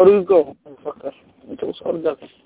और को पकड़ तो हैं।